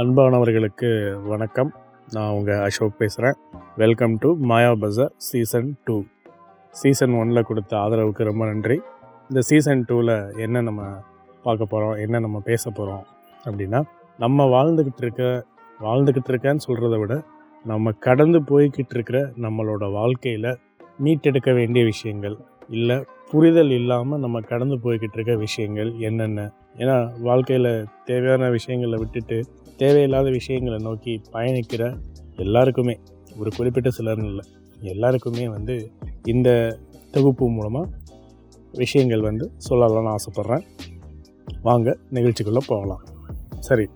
அன்பானவர்களுக்கு வணக்கம். நான் உங்கள் அசோக் பேசுகிறேன் welcome to Maya Bazaar season two season ஒனில் கொடுத்த ஆதரவுக்கு ரொம்ப நன்றி. இந்த சீசன் டூவில் என்ன நம்ம பார்க்க போகிறோம் என்ன நம்ம பேச போகிறோம் அப்படின்னா நம்ம வாழ்ந்துக்கிட்டு இருக்க வாழ்ந்துக்கிட்டு இருக்கேன்னு சொல்கிறத விட நம்ம கடந்து போய்கிட்டு இருக்கிற நம்மளோட வாழ்க்கையில் மீட்டெடுக்க வேண்டிய விஷயங்கள் இல்லை புரிதல் இல்லாமல் நம்ம கடந்து போய்கிட்டு இருக்க விஷயங்கள் என்னென்ன? ஏன்னா வாழ்க்கையில் தேவையான விஷயங்களை விட்டுட்டு தேவையில்லாத விஷயங்களை நோக்கி பயணிக்கிற எல்லாருக்குமே ஒரு குறிப்பிட்ட சிலர்னு இல்லை எல்லாருக்குமே வந்து இந்த தொகுப்பு மூலமாக விஷயங்கள் வந்து சொல்லலாம்னு ஆசைப்பட்றேன். வாங்க நிகழ்ச்சிக்குள்ளே போகலாம். சரி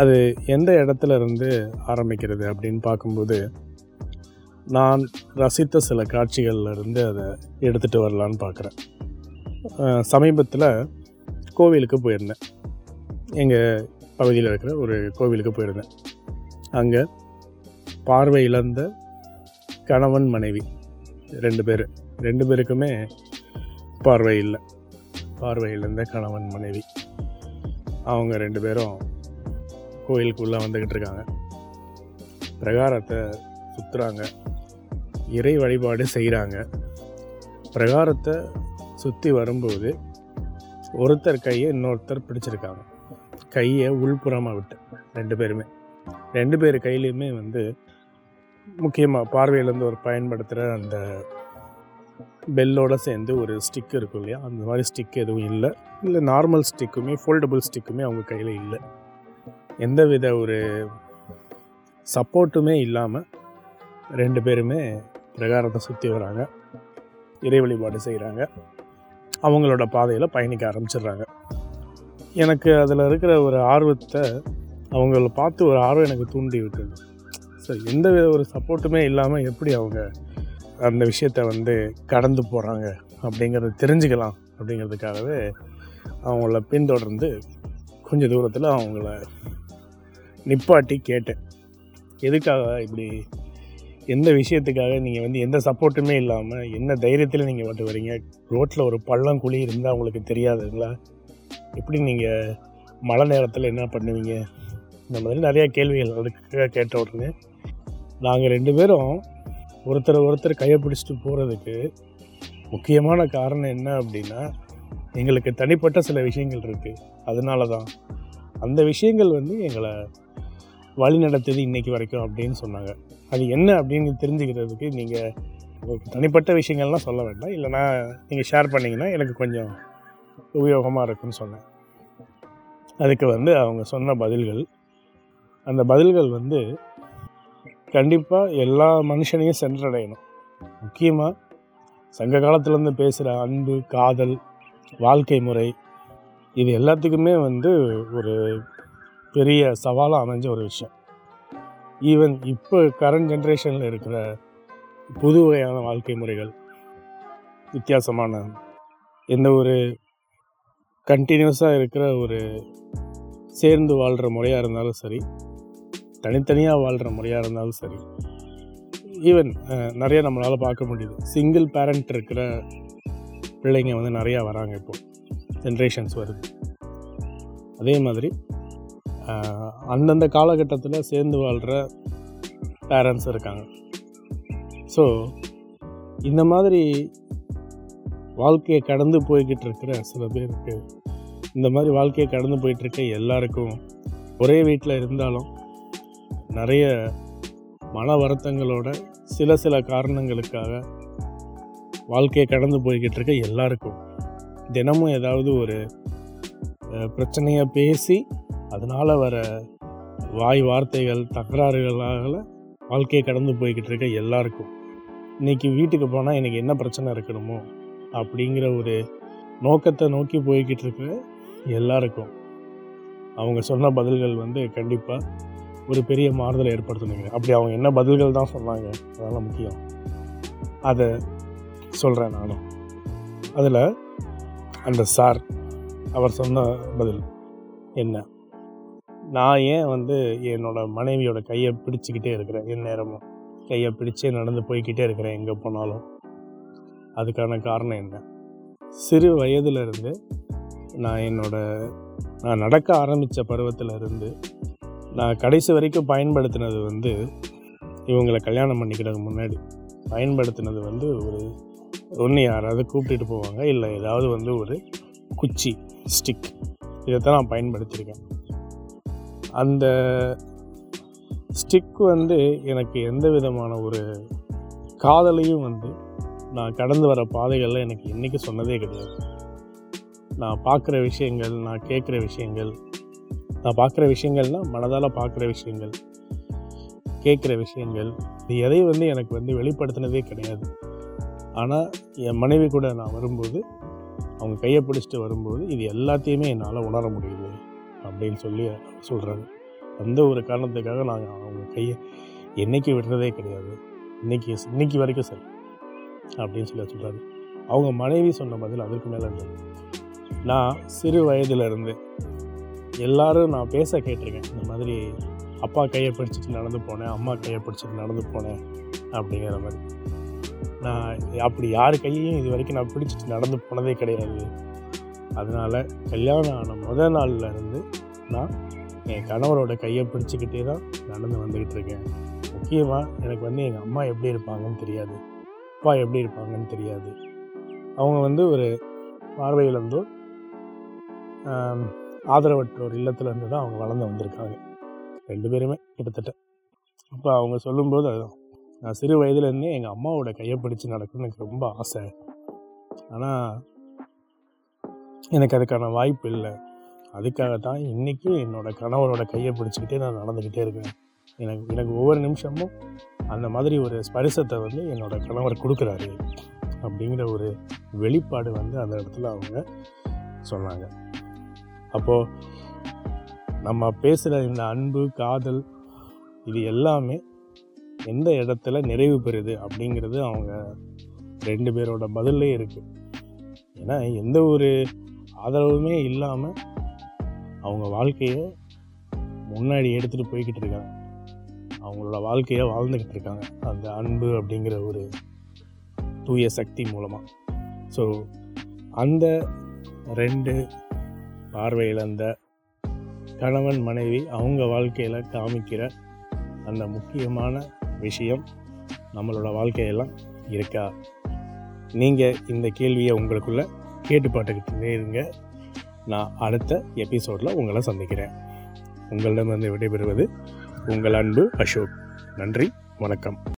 அது எந்த இடத்துல இருந்து ஆரம்பிக்கிறது அப்படின்னு பார்க்கும்போது நான் ரசித்த சில காட்சிகள்லேருந்து அதை எடுத்துகிட்டு வரலான்னு பார்க்குறேன். சமீபத்தில் கோவிலுக்கு போயிருந்தேன். எங்கள் பகுதியில் இருக்கிற ஒரு கோவிலுக்கு போயிருந்தேன். அங்கே பார்வை இழந்த கணவன் மனைவி ரெண்டு பேர். ரெண்டு பேருக்குமே பார்வை இல்லை. பார்வை இழந்த கணவன் மனைவி. அவங்க ரெண்டு பேரும் கோயிலுக்குள்ளே வந்துக்கிட்டு இருக்காங்க. பிரகாரத்தை சுற்றுறாங்க இறை வழிபாடு செய்கிறாங்க பிரகாரத்தை சுற்றி வரும்போது ஒருத்தர் கையை இன்னொருத்தர் பிடிச்சிருக்காங்க. கையை உள்புறமாக விட்டு ரெண்டு பேருமே. ரெண்டு பேர் கையிலையுமே வந்து முக்கியமாக பார்வையிலேருந்து ஒரு பயன்படுத்துகிற அந்த பெல்லோடு சேர்ந்து ஒரு ஸ்டிக் இருக்கும் இல்லையா? அந்த மாதிரி ஸ்டிக் எதுவும் இல்லை. இல்லை நார்மல் ஸ்டிக்குமே ஃபோல்டபுள் ஸ்டிக்குமே அவங்க கையில் இல்லை. எந்த வித ஒரு சப்போர்ட்டுமே இல்லாமல் ரெண்டு பேருமே பிரகாரத்தை சுற்றி வராங்க. இறை வழிபாடு செய்கிறாங்க அவங்களோட பாதையில் பயணிக்க ஆரம்பிச்சிடுறாங்க. எனக்கு அதில் இருக்கிற ஒரு ஆர்வத்தை அவங்கள பார்த்து ஒரு ஆர்வம் எனக்கு தூண்டி விட்டது. ஸோ எந்த வித ஒரு சப்போர்ட்டுமே இல்லாமல் எப்படி அவங்க அந்த விஷயத்தை வந்து கடந்து போகிறாங்க அப்படிங்கிறத தெரிஞ்சுக்கலாம் அப்படிங்கிறதுக்காகவே அவங்கள பின்தொடர்ந்து கொஞ்சம் தூரத்தில் அவங்கள நிப்பாட்டி கேட்டேன். எதுக்காக இப்படி எந்த விஷயத்துக்காக நீங்கள் வந்து எந்த சப்போர்ட்டுமே இல்லாமல் என்ன தைரியத்தில் நீங்கள் வந்து வரீங்க? ரோட்டில் ஒரு பள்ளம் குழி இருந்தால் உங்களுக்கு தெரியாதுங்களா? எப்படி நீங்கள் மழை நேரத்தில் என்ன பண்ணுவீங்க? இந்த மாதிரி நிறையா கேள்விகள் அதுக்காக கேட்ட உடனே நாங்கள் ரெண்டு பேரும் ஒருத்தர் ஒருத்தர் கையை பிடிச்சிட்டு போகிறதுக்கு முக்கியமான காரணம் என்ன அப்படின்னா எங்களுக்கு தனிப்பட்ட சில விஷயங்கள் இருக்குது அதனால தான் அந்த விஷயங்கள் வந்து எங்களை வழி நடத்தியது இன்றைக்கி வரைக்கும் அப்படின்னு சொன்னாங்க. அது என்ன அப்படின்னு தெரிஞ்சுக்கிறதுக்கு நீங்கள் தனிப்பட்ட விஷயங்கள்லாம் சொல்ல வேண்டாம். இல்லைனா நீங்கள் ஷேர் பண்ணிங்கன்னா எனக்கு கொஞ்சம் உபயோகமாக இருக்குன்னு சொன்னேன். அதுக்கு வந்து அவங்க சொன்ன பதில்கள் அந்த பதில்கள் வந்து கண்டிப்பாக எல்லா மனுஷனையும் சென்றடையணும். முக்கியமாக சங்க காலத்துலேருந்து பேசுகிற அன்பு காதல் வாழ்க்கை முறை இது எல்லாத்துக்குமே வந்து ஒரு பெரிய சவாலாக அமைஞ்ச ஒரு விஷயம். ஈவன் இப்போ கரண்ட் ஜென்ரேஷனில் இருக்கிற புது வகையான வாழ்க்கை முறைகள் வித்தியாசமான எந்த ஒரு கண்டினியூஸாக இருக்கிற ஒரு சேர்ந்து வாழ்கிற முறையாக இருந்தாலும் சரி தனித்தனியாக வாழ்கிற முறையாக இருந்தாலும் சரி ஈவன் நிறைய நம்மளால் பார்க்க முடியுது. சிங்கிள் பேரண்ட் இருக்கிற பிள்ளைங்க வந்து நிறையா வராங்க இப்போது ஜென்ரேஷன்ஸ் வருது. அதே மாதிரி அந்தந்த காலகட்டத்தில் சேர்ந்து வாழ்கிற பேரண்ட்ஸ் இருக்காங்க. ஸோ இந்த மாதிரி வாழ்க்கையை கடந்து போய்கிட்டு இருக்கிற சில பேருக்கு இந்த மாதிரி வாழ்க்கையை கடந்து போயிட்டுருக்க எல்லாருக்கும் ஒரே வீட்டில் இருந்தாலும் நிறைய மன வருத்தங்களோட சில சில காரணங்களுக்காக வாழ்க்கையை கடந்து போய்கிட்டு இருக்க எல்லாருக்கும். தினமும் ஏதாவது ஒரு பிரச்சனையை பேசி அதனால் வர வாய் வார்த்தைகள் தகராறுகளால் வாழ்க்கையை கடந்து போய்கிட்டு இருக்க எல்லாருக்கும். இன்றைக்கி வீட்டுக்கு போனால் எனக்கு என்ன பிரச்சனை இருக்கணுமோ அப்படிங்கிற ஒரு நோக்கத்தை நோக்கி போய்கிட்டு இருக்கிற எல்லாருக்கும் அவங்க சொன்ன பதில்கள் வந்து கண்டிப்பாக ஒரு பெரிய மாறுதலை ஏற்படுத்தணுங்க. அப்படி அவங்க என்ன பதில்கள் தான் சொன்னாங்க அதெல்லாம் முக்கியம். அதை சொல்கிறேன் நானும். அதில் அந்த சார் அவர் சொன்ன பதில் என்ன? நான் ஏன் வந்து என்னோடய மனைவியோட கையை பிடிச்சிக்கிட்டே இருக்கிறேன் என் நேரமும் கையை பிடிச்சே நடந்து போய்கிட்டே இருக்கிறேன் எங்கே போனாலும். அதுக்கான காரணம் என்ன? சிறு வயதிலிருந்து நான் என்னோட நான் நடக்க ஆரம்பித்த பருவத்தில் இருந்து நான் கடைசி வரைக்கும் பயன்படுத்தினது வந்து இவங்களை கல்யாணம் பண்ணிக்கிறதுக்கு முன்னாடி. பயன்படுத்தினது வந்து ஒரு ஒன்று யாராவது கூப்பிட்டுட்டு போவாங்க இல்லை ஏதாவது வந்து ஒரு குச்சி ஸ்டிக். இதைத்தான் நான் பயன்படுத்தியிருக்கேன். அந்த ஸ்டிக் வந்து எனக்கு எந்த விதமான ஒரு காதலையும் வந்து நான் கடந்து வர பாதைகளில் எனக்கு என்றைக்கு சொன்னதே கிடையாது. நான் பார்க்குற விஷயங்கள் நான் கேட்குற விஷயங்கள் நான் பார்க்குற விஷயங்கள்னால் மனதால் பார்க்குற விஷயங்கள் கேட்குற விஷயங்கள் இது எதை வந்து எனக்கு வந்து வெளிப்படுத்தினதே கிடையாது. ஆனால் என் மனைவி கூட நான் வரும்போது அவங்க கையை பிடிச்சிட்டு வரும்போது இது எல்லாத்தையுமே என்னால் உணர முடியுது அப்படின்னு சொல்லி சொல்கிறாங்க அந்த ஒரு காரணத்துக்காக நாங்கள் அவங்க கையை என்றைக்கு விடுறதே கிடையாது. இன்னைக்கு இன்னைக்கு வரைக்கும் சரி. அப்படின்னு சொல்லி சொல்கிறாரு அவங்க மனைவி சொன்ன பதில் அதற்கு மேலே இருந்தது. நான் சிறு வயதிலிருந்து எல்லாரும் நான் பேச கேட்டிருக்கேன். இந்த மாதிரி அப்பா கையை பிடிச்சிட்டு நடந்து போனேன் அம்மா கையை பிடிச்சிட்டு நடந்து போனேன் அப்படிங்கிற மாதிரி. நான் அப்படி யார் கையையும் இது வரைக்கும் நான் பிடிச்சிட்டு நடந்து போனதே கிடையாது. அதனால் கல்யாணம் ஆன முதல் நாளில் இருந்து நான் என் கணவரோட கையை பிடிச்சிக்கிட்டே தான் நடந்து வந்துக்கிட்டு இருக்கேன். முக்கியமாக எனக்கு வந்து எங்கள் அம்மா எப்படி இருப்பாங்கன்னு தெரியாது. அப்பா எப்படி இருப்பாங்கன்னு தெரியாது. அவங்க வந்து ஒரு பார்வையிலிருந்தோ ஆதரவற்ற ஆதரவற்றோர் இல்லத்துலேருந்து தான் அவங்க வளர்ந்து வந்திருக்காங்க. ரெண்டு பேருமே கிட்டத்தட்ட. அப்போ அவங்க சொல்லும்போது அதுதான். நான் சிறு வயதுலேருந்தே எங்கள் அம்மாவோட கையை பிடிச்சி நடக்கணும்னு எனக்கு ரொம்ப ஆசை. ஆனால் எனக்கு அதுக்கான வாய்ப்பு இல்லை. அதுக்காக தான் இன்றைக்கும் என்னோடய கணவரோட கையை பிடிச்சிக்கிட்டே நான் நடந்துக்கிட்டே இருக்கேன். எனக்கு எனக்கு ஒவ்வொரு நிமிஷமும் அந்த மாதிரி ஒரு ஸ்பரிசத்தை வந்து என்னோட கணவர் கொடுக்குறாரு அப்படிங்கிற ஒரு வெளிப்பாடு வந்து அந்த இடத்துல அவங்க சொன்னாங்க. அப்போது நம்ம பேசுகிற இந்த அன்பு காதல் இது எல்லாமே எந்த இடத்துல நிறைவு பெறுது அப்படிங்கிறது அவங்க ரெண்டு பேரோட பதிலே இருக்குது ஏன்னா எந்த ஒரு ஆதரவுமே இல்லாமல் அவங்க வாழ்க்கையை முன்னாடி எடுத்துகிட்டு போய்கிட்டு இருக்காங்க. அவங்களோட வாழ்க்கையை வாழ்ந்துக்கிட்டு இருக்காங்க. அந்த அன்பு அப்படிங்கிற ஒரு தூய சக்தி மூலமாக ஸோ அந்த ரெண்டு பார்வையில் அந்த கணவன் மனைவி அவங்க வாழ்க்கையில் காமிக்கிற அந்த முக்கியமான விஷயம் நம்மளோட வாழ்க்கையெல்லாம் இருக்கா? நீங்கள் இந்த கேள்வியை உங்களுக்குள்ள கேட்டு பாட்டுக்கிட்டே இருங்க. நான் அடுத்த எபிசோடில் உங்களை சந்திக்கிறேன். உங்களிடமிருந்து விடைபெறுவது உங்கள் அன்பு அசோக். நன்றி வணக்கம்.